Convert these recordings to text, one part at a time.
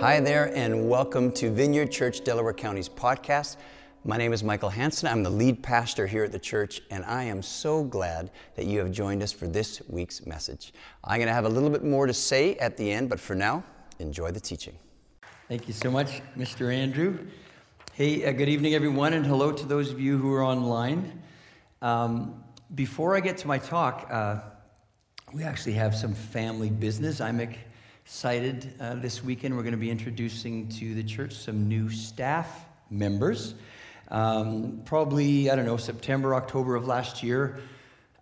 Hi there, and welcome to Vineyard Church Delaware County's podcast. My name is Michael Hanson. I'm the lead pastor here at the church, and I am so glad that you have joined us for this week's message. I'm going to have a little bit more to say at the end, but for now, enjoy the teaching. Thank you so much, Mr. Andrew. Hey, uh, good evening, everyone, and hello to those of you who are online. Um, before I get to my talk, uh, we actually have some family business. I'm excited uh, this weekend. We're going to be introducing to the church some new staff members. Um, probably, I don't know, September, October of last year,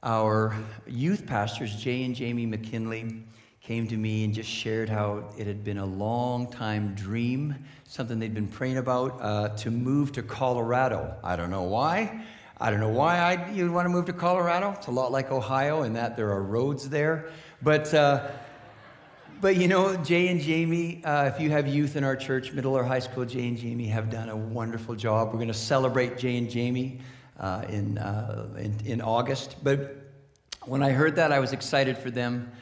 our youth pastors, Jay and Jamie McKinley, came to me and just shared how it had been a long time dream, something they'd been praying about, uh, to move to Colorado. I don't know why. I don't know why I, you'd want to move to Colorado. It's a lot like Ohio in that there are roads there. But uh, but you know, Jay and Jamie, uh, if you have youth in our church, middle or high school, Jay and Jamie have done a wonderful job. We're going to celebrate Jay and Jamie uh, in, uh, in, in, August. But when I heard that, I was excited for them,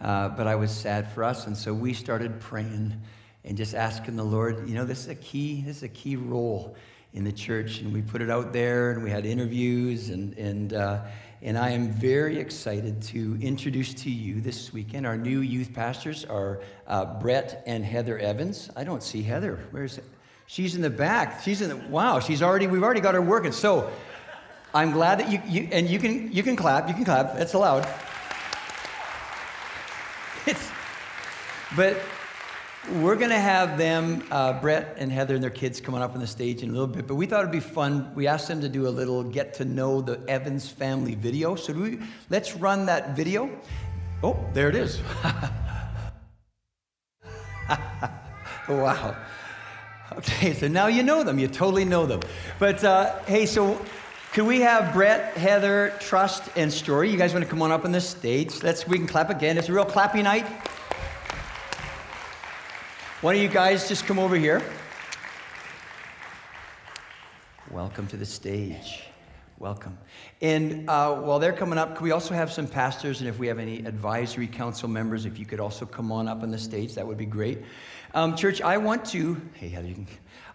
uh, but I was sad for us. And so we started praying and just asking the Lord, you know, this is a key, this is a key role in the church. And we put it out there and we had interviews and, and, uh, and I am very excited to introduce to you this weekend our new youth pastors are uh, Brett and Heather Evans. I don't see Heather. Where's? She's in the back. She's in the wow. She's already. We've already got her working. So I'm glad that you, you and you can you can clap. You can clap. That's allowed. It's, but we're going to have them, uh, Brett and Heather and their kids, coming up on the stage in a little bit. But we thought it'd be fun. We asked them to do a little get to know the Evans family video. So we, let's run that video. Oh, there it is. wow. Okay, so now you know them. You totally know them. But uh, hey, so could we have Brett, Heather, Trust, and Story? You guys want to come on up on the stage? Let's. We can clap again. It's a real clappy night. Why don't you guys just come over here? Welcome to the stage. Welcome. And uh, while they're coming up, we also have some pastors? And if we have any advisory council members, if you could also come on up on the stage, that would be great. Um, church, I want to, hey, Heather,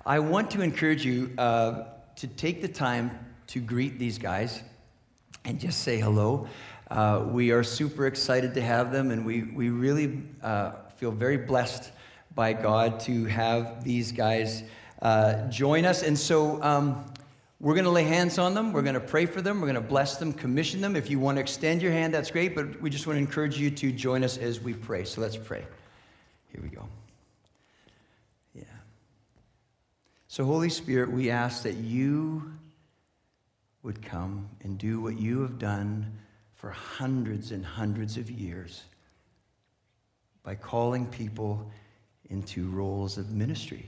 I want to encourage you uh, to take the time to greet these guys and just say hello. Uh, we are super excited to have them, and we, we really uh, feel very blessed by God to have these guys uh, join us. And so um, we're going to lay hands on them. We're going to pray for them. We're going to bless them, commission them. If you want to extend your hand, that's great. But we just want to encourage you to join us as we pray. So let's pray. Here we go. Yeah. So, Holy Spirit, we ask that you would come and do what you have done for hundreds and hundreds of years by calling people into roles of ministry.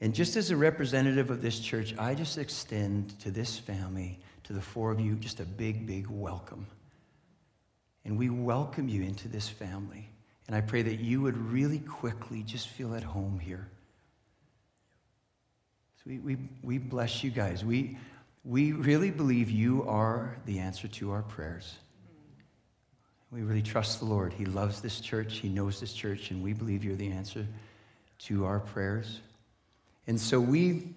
And just as a representative of this church, I just extend to this family, to the four of you, just a big, big welcome. And we welcome you into this family. And I pray that you would really quickly just feel at home here. So we, we, we bless you guys. We, we really believe you are the answer to our prayers. We really trust the Lord. He loves this church, He knows this church, and we believe you're the answer to our prayers. And so we,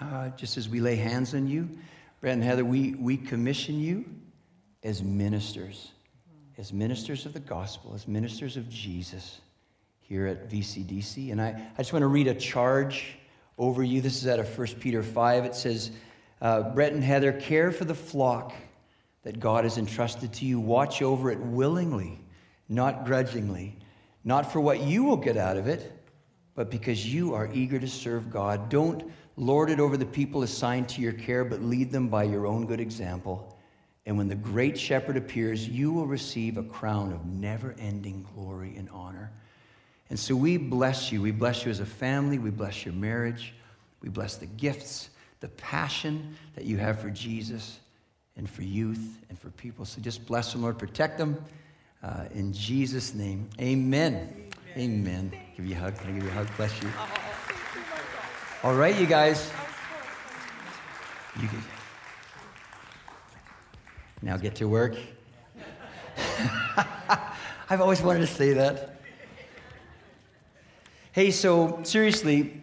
uh, just as we lay hands on you, Brett and Heather, we, we commission you as ministers, as ministers of the gospel, as ministers of Jesus here at VCDC. And I, I just want to read a charge over you. This is out of 1 Peter 5. It says, uh, Brett and Heather, care for the flock that God has entrusted to you. Watch over it willingly, not grudgingly, not for what you will get out of it, but because you are eager to serve God. Don't lord it over the people assigned to your care, but lead them by your own good example. And when the great shepherd appears, you will receive a crown of never ending glory and honor. And so we bless you. We bless you as a family. We bless your marriage. We bless the gifts, the passion that you have for Jesus and for youth and for people. So just bless them, Lord. Protect them. Uh, in Jesus' name, amen. Amen. amen. Give you a hug. Can I give you a hug? Bless you. All right, you guys. You can now get to work. I've always wanted to say that. Hey, so seriously,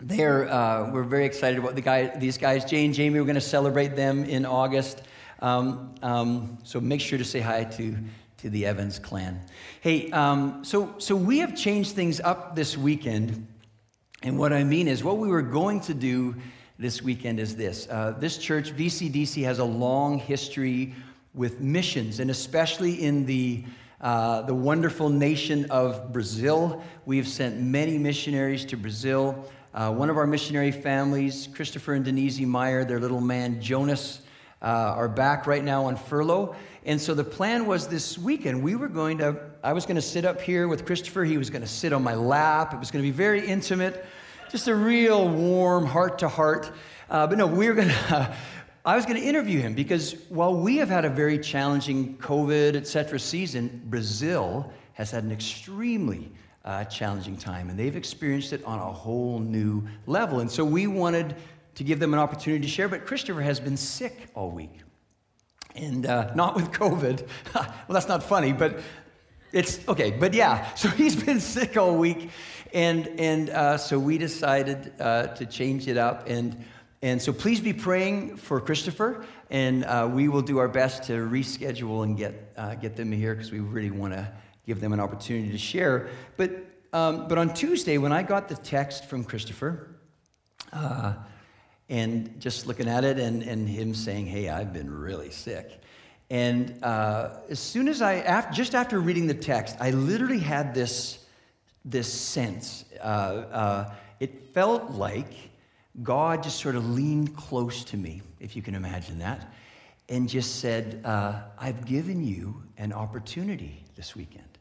they're, uh, we're very excited about the guy, these guys. Jay and Jamie, we're going to celebrate them in August. Um, um, so make sure to say hi to, to the Evans clan. Hey, um, so, so we have changed things up this weekend. And what I mean is, what we were going to do this weekend is this uh, this church, VCDC, has a long history with missions, and especially in the uh, the wonderful nation of Brazil. We've sent many missionaries to Brazil. Uh, one of our missionary families, Christopher and Denise Meyer, their little man Jonas, uh, are back right now on furlough. And so the plan was this weekend, we were going to, I was going to sit up here with Christopher. He was going to sit on my lap. It was going to be very intimate, just a real warm heart to heart. Uh, but no, we were going to, I was going to interview him because while we have had a very challenging COVID, et cetera, season, Brazil has had an extremely uh, challenging time, and they've experienced it on a whole new level. And so we wanted to give them an opportunity to share, but Christopher has been sick all week. And uh, not with COVID. well, that's not funny, but it's okay. But yeah, so he's been sick all week. And, and uh, so we decided uh, to change it up. And, and so please be praying for Christopher. And uh, we will do our best to reschedule and get, uh, get them here because we really want to give them an opportunity to share. But, um, but on Tuesday, when I got the text from Christopher, uh, and just looking at it and, and him saying, Hey, I've been really sick. And uh, as soon as I, just after reading the text, I literally had this, this sense. Uh, uh, it felt like God just sort of leaned close to me, if you can imagine that, and just said, uh, I've given you an opportunity this weekend.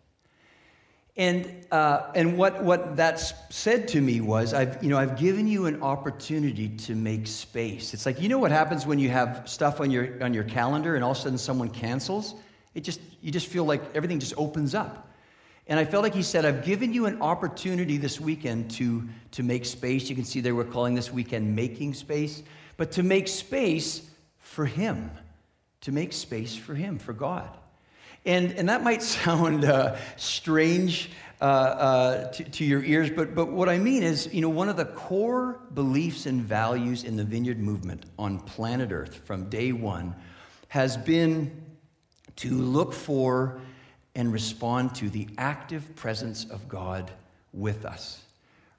And, uh, and what, what that said to me was, I've, you know, I've given you an opportunity to make space. It's like, you know what happens when you have stuff on your, on your calendar and all of a sudden someone cancels? It just, you just feel like everything just opens up. And I felt like he said, I've given you an opportunity this weekend to, to make space. You can see they were calling this weekend making space, but to make space for him, to make space for him, for God. And, and that might sound uh, strange uh, uh, to, to, your ears, but, but what I mean is, you know, one of the core beliefs and values in the vineyard movement on planet Earth from day one has been to look for and respond to the active presence of God with us.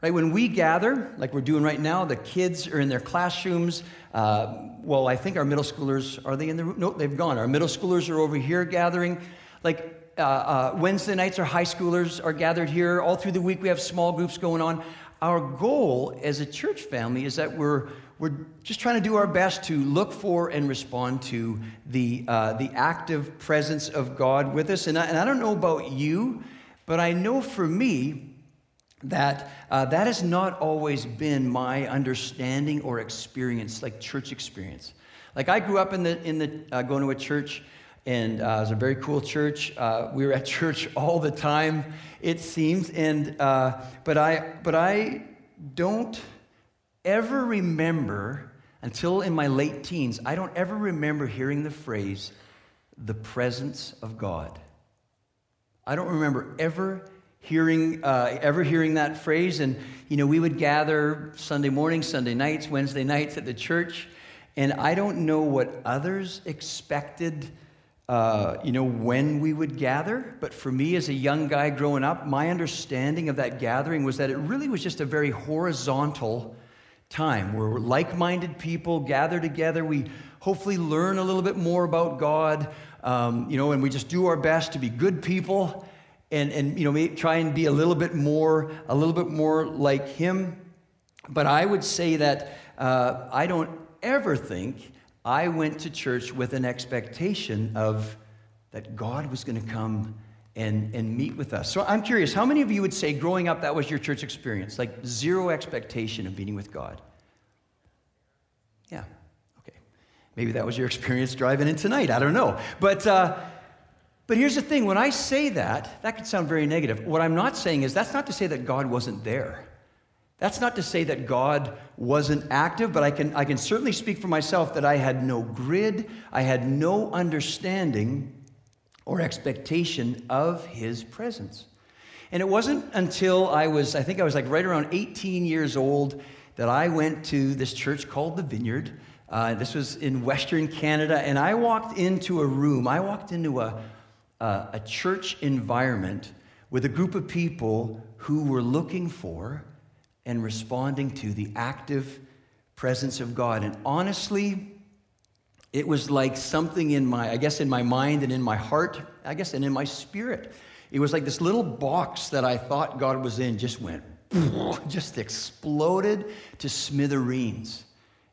Right? When we gather, like we're doing right now, the kids are in their classrooms. Uh, well, I think our middle schoolers, are they in the room? No, they've gone. Our middle schoolers are over here gathering. Like uh, uh, Wednesday nights, our high schoolers are gathered here. All through the week, we have small groups going on. Our goal as a church family is that we're, we're just trying to do our best to look for and respond to the, uh, the active presence of God with us. And I, and I don't know about you, but I know for me, that uh, that has not always been my understanding or experience, like church experience. Like I grew up in the in the uh, going to a church, and uh, it was a very cool church. Uh, we were at church all the time, it seems. And uh, but I but I don't ever remember until in my late teens. I don't ever remember hearing the phrase, "the presence of God." I don't remember ever hearing, uh, ever hearing that phrase. And, you know, we would gather Sunday mornings, Sunday nights, Wednesday nights at the church. And I don't know what others expected, uh, you know, when we would gather. But for me, as a young guy growing up, my understanding of that gathering was that it really was just a very horizontal time where like minded people gather together. We hopefully learn a little bit more about God, um, you know, and we just do our best to be good people and, and you know, try and be a little bit more, a little bit more like him. But I would say that uh, I don't ever think I went to church with an expectation of that God was going to come and, and meet with us. So I'm curious, how many of you would say growing up that was your church experience? Like zero expectation of meeting with God? Yeah, okay. Maybe that was your experience driving in tonight. I don't know. But, uh, but here's the thing when I say that, that could sound very negative. What I'm not saying is that's not to say that God wasn't there. That's not to say that God wasn't active, but I can, I can certainly speak for myself that I had no grid, I had no understanding or expectation of His presence. And it wasn't until I was, I think I was like right around 18 years old, that I went to this church called the Vineyard. Uh, this was in Western Canada, and I walked into a room. I walked into a, a, a church environment with a group of people who were looking for and responding to the active presence of God. And honestly, it was like something in my, I guess, in my mind and in my heart, I guess, and in my spirit. It was like this little box that I thought God was in just went, just exploded to smithereens.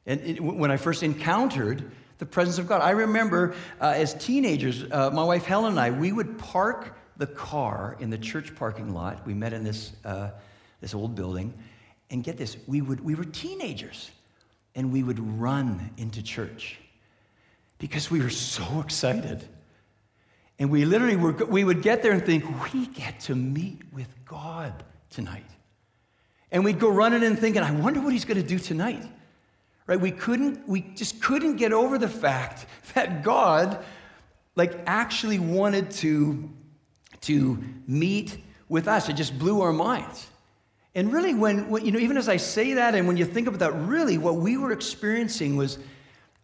And it, when I first encountered the presence of God, I remember uh, as teenagers, uh, my wife Helen and I, we would park the car in the church parking lot. We met in this, uh, this old building. And get this, we, would, we were teenagers and we would run into church because we were so excited. And we literally were, we would get there and think, we get to meet with God tonight. And we'd go running and thinking, I wonder what he's going to do tonight. Right? We couldn't, we just couldn't get over the fact that God, like, actually wanted to, to meet with us. It just blew our minds. And really, when, when, you know, even as I say that, and when you think about that, really what we were experiencing was,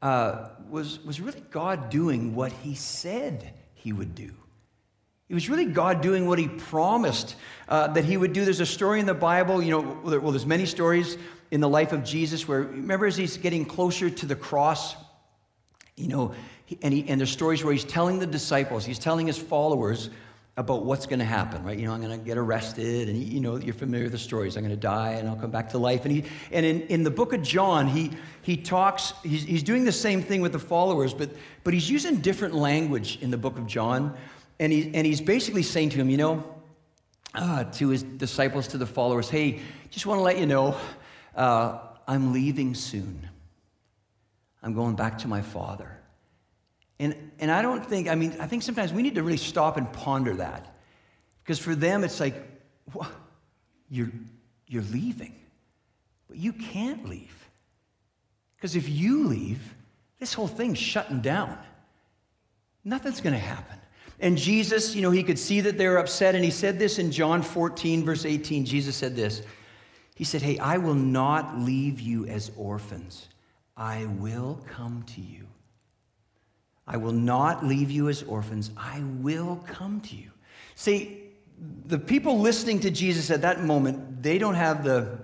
uh, was, was really God doing what He said He would do. It was really God doing what He promised uh, that He would do. There's a story in the Bible, you know, well, there's many stories in the life of Jesus where, remember, as He's getting closer to the cross, you know, and, he, and there's stories where He's telling the disciples, He's telling His followers, about what's going to happen, right? You know, I'm going to get arrested, and you know, you're familiar with the stories. I'm going to die, and I'll come back to life. And he, and in, in the book of John, he he talks. He's, he's doing the same thing with the followers, but but he's using different language in the book of John, and he and he's basically saying to him, you know, uh, to his disciples, to the followers, hey, just want to let you know, uh, I'm leaving soon. I'm going back to my father. And, and I don't think, I mean, I think sometimes we need to really stop and ponder that. Because for them, it's like, what? You're, you're leaving. But you can't leave. Because if you leave, this whole thing's shutting down. Nothing's going to happen. And Jesus, you know, he could see that they're upset, and he said this in John 14, verse 18. Jesus said this He said, Hey, I will not leave you as orphans, I will come to you. I will not leave you as orphans. I will come to you. See, the people listening to Jesus at that moment, they don't have the,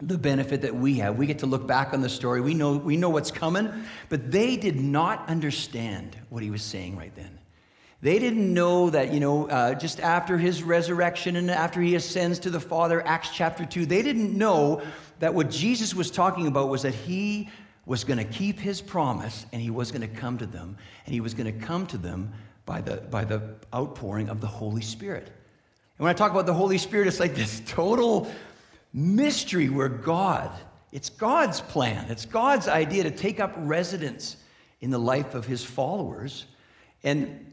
the benefit that we have. We get to look back on the story. We know, we know what's coming, but they did not understand what he was saying right then. They didn't know that, you know, uh, just after his resurrection and after he ascends to the Father, Acts chapter 2, they didn't know that what Jesus was talking about was that he was going to keep his promise and he was going to come to them. And he was going to come to them by the, by the outpouring of the Holy Spirit. And when I talk about the Holy Spirit, it's like this total mystery where God, it's God's plan, it's God's idea to take up residence in the life of his followers. And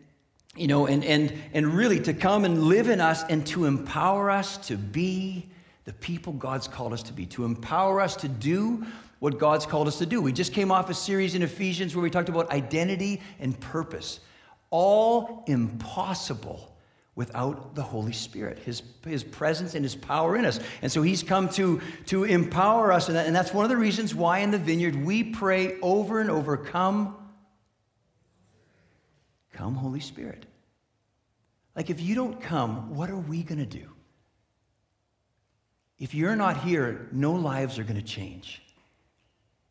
you know, and, and, and really to come and live in us and to empower us to be the people God's called us to be, to empower us to do what God's called us to do. We just came off a series in Ephesians where we talked about identity and purpose. All impossible without the Holy Spirit, his, his presence and his power in us. And so he's come to, to empower us. And, that, and that's one of the reasons why in the vineyard we pray over and over come, come, Holy Spirit. Like if you don't come, what are we going to do? If you're not here, no lives are going to change.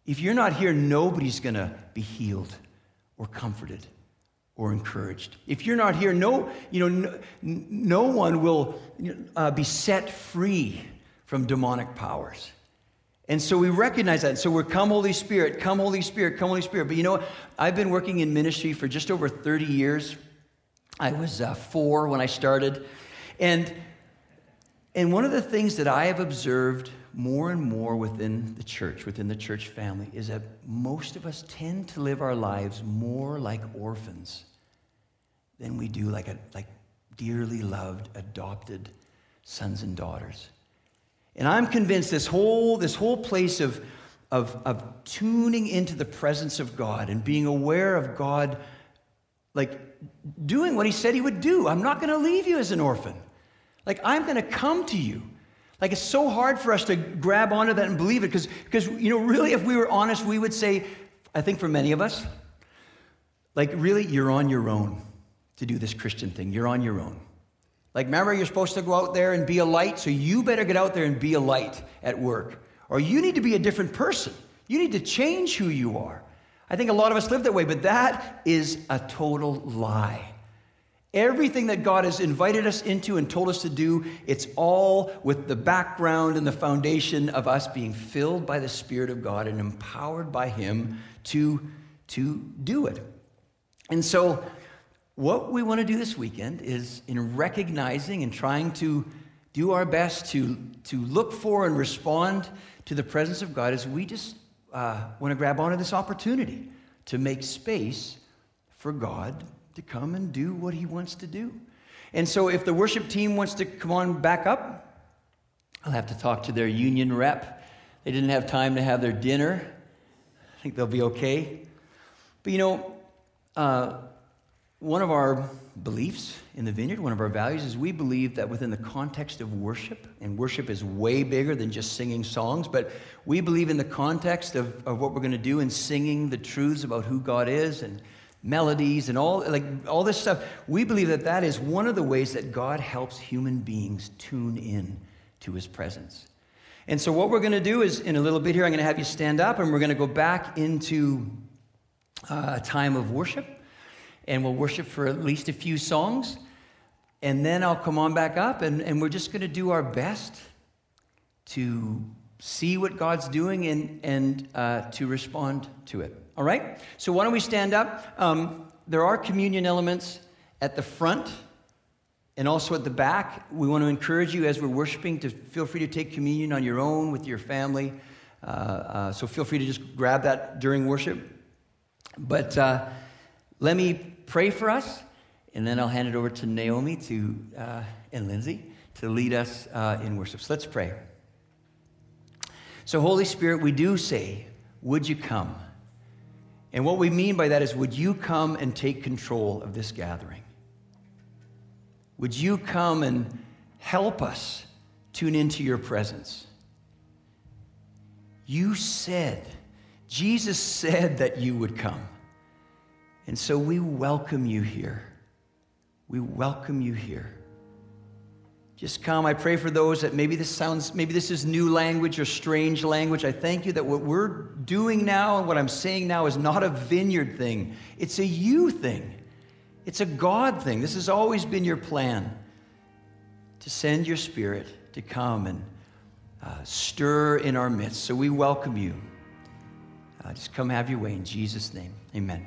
If you're not here, nobody's going to be healed or comforted or encouraged. If you're not here, no, you know, no, no one will uh, be set free from demonic powers. And so we recognize that. And So we're come Holy Spirit, come Holy Spirit, come Holy Spirit. But you know what? I've been working in ministry for just over 30 years. I was uh, four when I started. And, and one of the things that I have observed more and more within the church, within the church family, is that most of us tend to live our lives more like orphans than we do like, a, like dearly loved, adopted sons and daughters. And I'm convinced this whole, this whole place of, of, of tuning into the presence of God and being aware of God, like doing what He said He would do. I'm not going to leave you as an orphan. Like, I'm going to come to you. Like, it's so hard for us to grab onto that and believe it because, because, you know, really, if we were honest, we would say, I think for many of us, like, really, you're on your own to do this Christian thing. You're on your own. Like, remember, you're supposed to go out there and be a light, so you better get out there and be a light at work. Or you need to be a different person. You need to change who you are. I think a lot of us live that way, but that is a total lie. Everything that God has invited us into and told us to do, it's all with the background and the foundation of us being filled by the Spirit of God and empowered by Him to, to do it. And so, what we want to do this weekend is in recognizing and trying to do our best to, to look for and respond to the presence of God, is we just uh, want to grab onto this opportunity to make space for God to come and do what He wants to do. And so, if the worship team wants to come on back up, I'll have to talk to their union rep. They didn't have time to have their dinner. I think they'll be okay. But you know, uh, one of our beliefs in the vineyard, one of our values, is we believe that within the context of worship, and worship is way bigger than just singing songs, but we believe in the context of, of what we're going to do in singing the truths about who God is and melodies and all like all this stuff. We believe that that is one of the ways that god helps human beings tune in to his presence. And so what we're going to do is in a little bit here i'm going to have you stand up and we're going to go back into uh, a time of worship and we'll worship for at least a few songs. And then I'll come on back up, and, and we're just going to do our best to see what God's doing and, and uh, to respond to it. All right? So, why don't we stand up? Um, there are communion elements at the front and also at the back. We want to encourage you as we're worshiping to feel free to take communion on your own with your family. Uh, uh, so, feel free to just grab that during worship. But uh, let me pray for us, and then I'll hand it over to Naomi to, uh, and Lindsay to lead us uh, in worship. So let's pray. So, Holy Spirit, we do say, Would you come? And what we mean by that is, Would you come and take control of this gathering? Would you come and help us tune into your presence? You said, Jesus said that you would come. And so we welcome you here. We welcome you here. Just come. I pray for those that maybe this sounds, maybe this is new language or strange language. I thank you that what we're doing now and what I'm saying now is not a vineyard thing, it's a you thing. It's a God thing. This has always been your plan to send your spirit to come and uh, stir in our midst. So we welcome you. Uh, just come have your way in Jesus' name. Amen.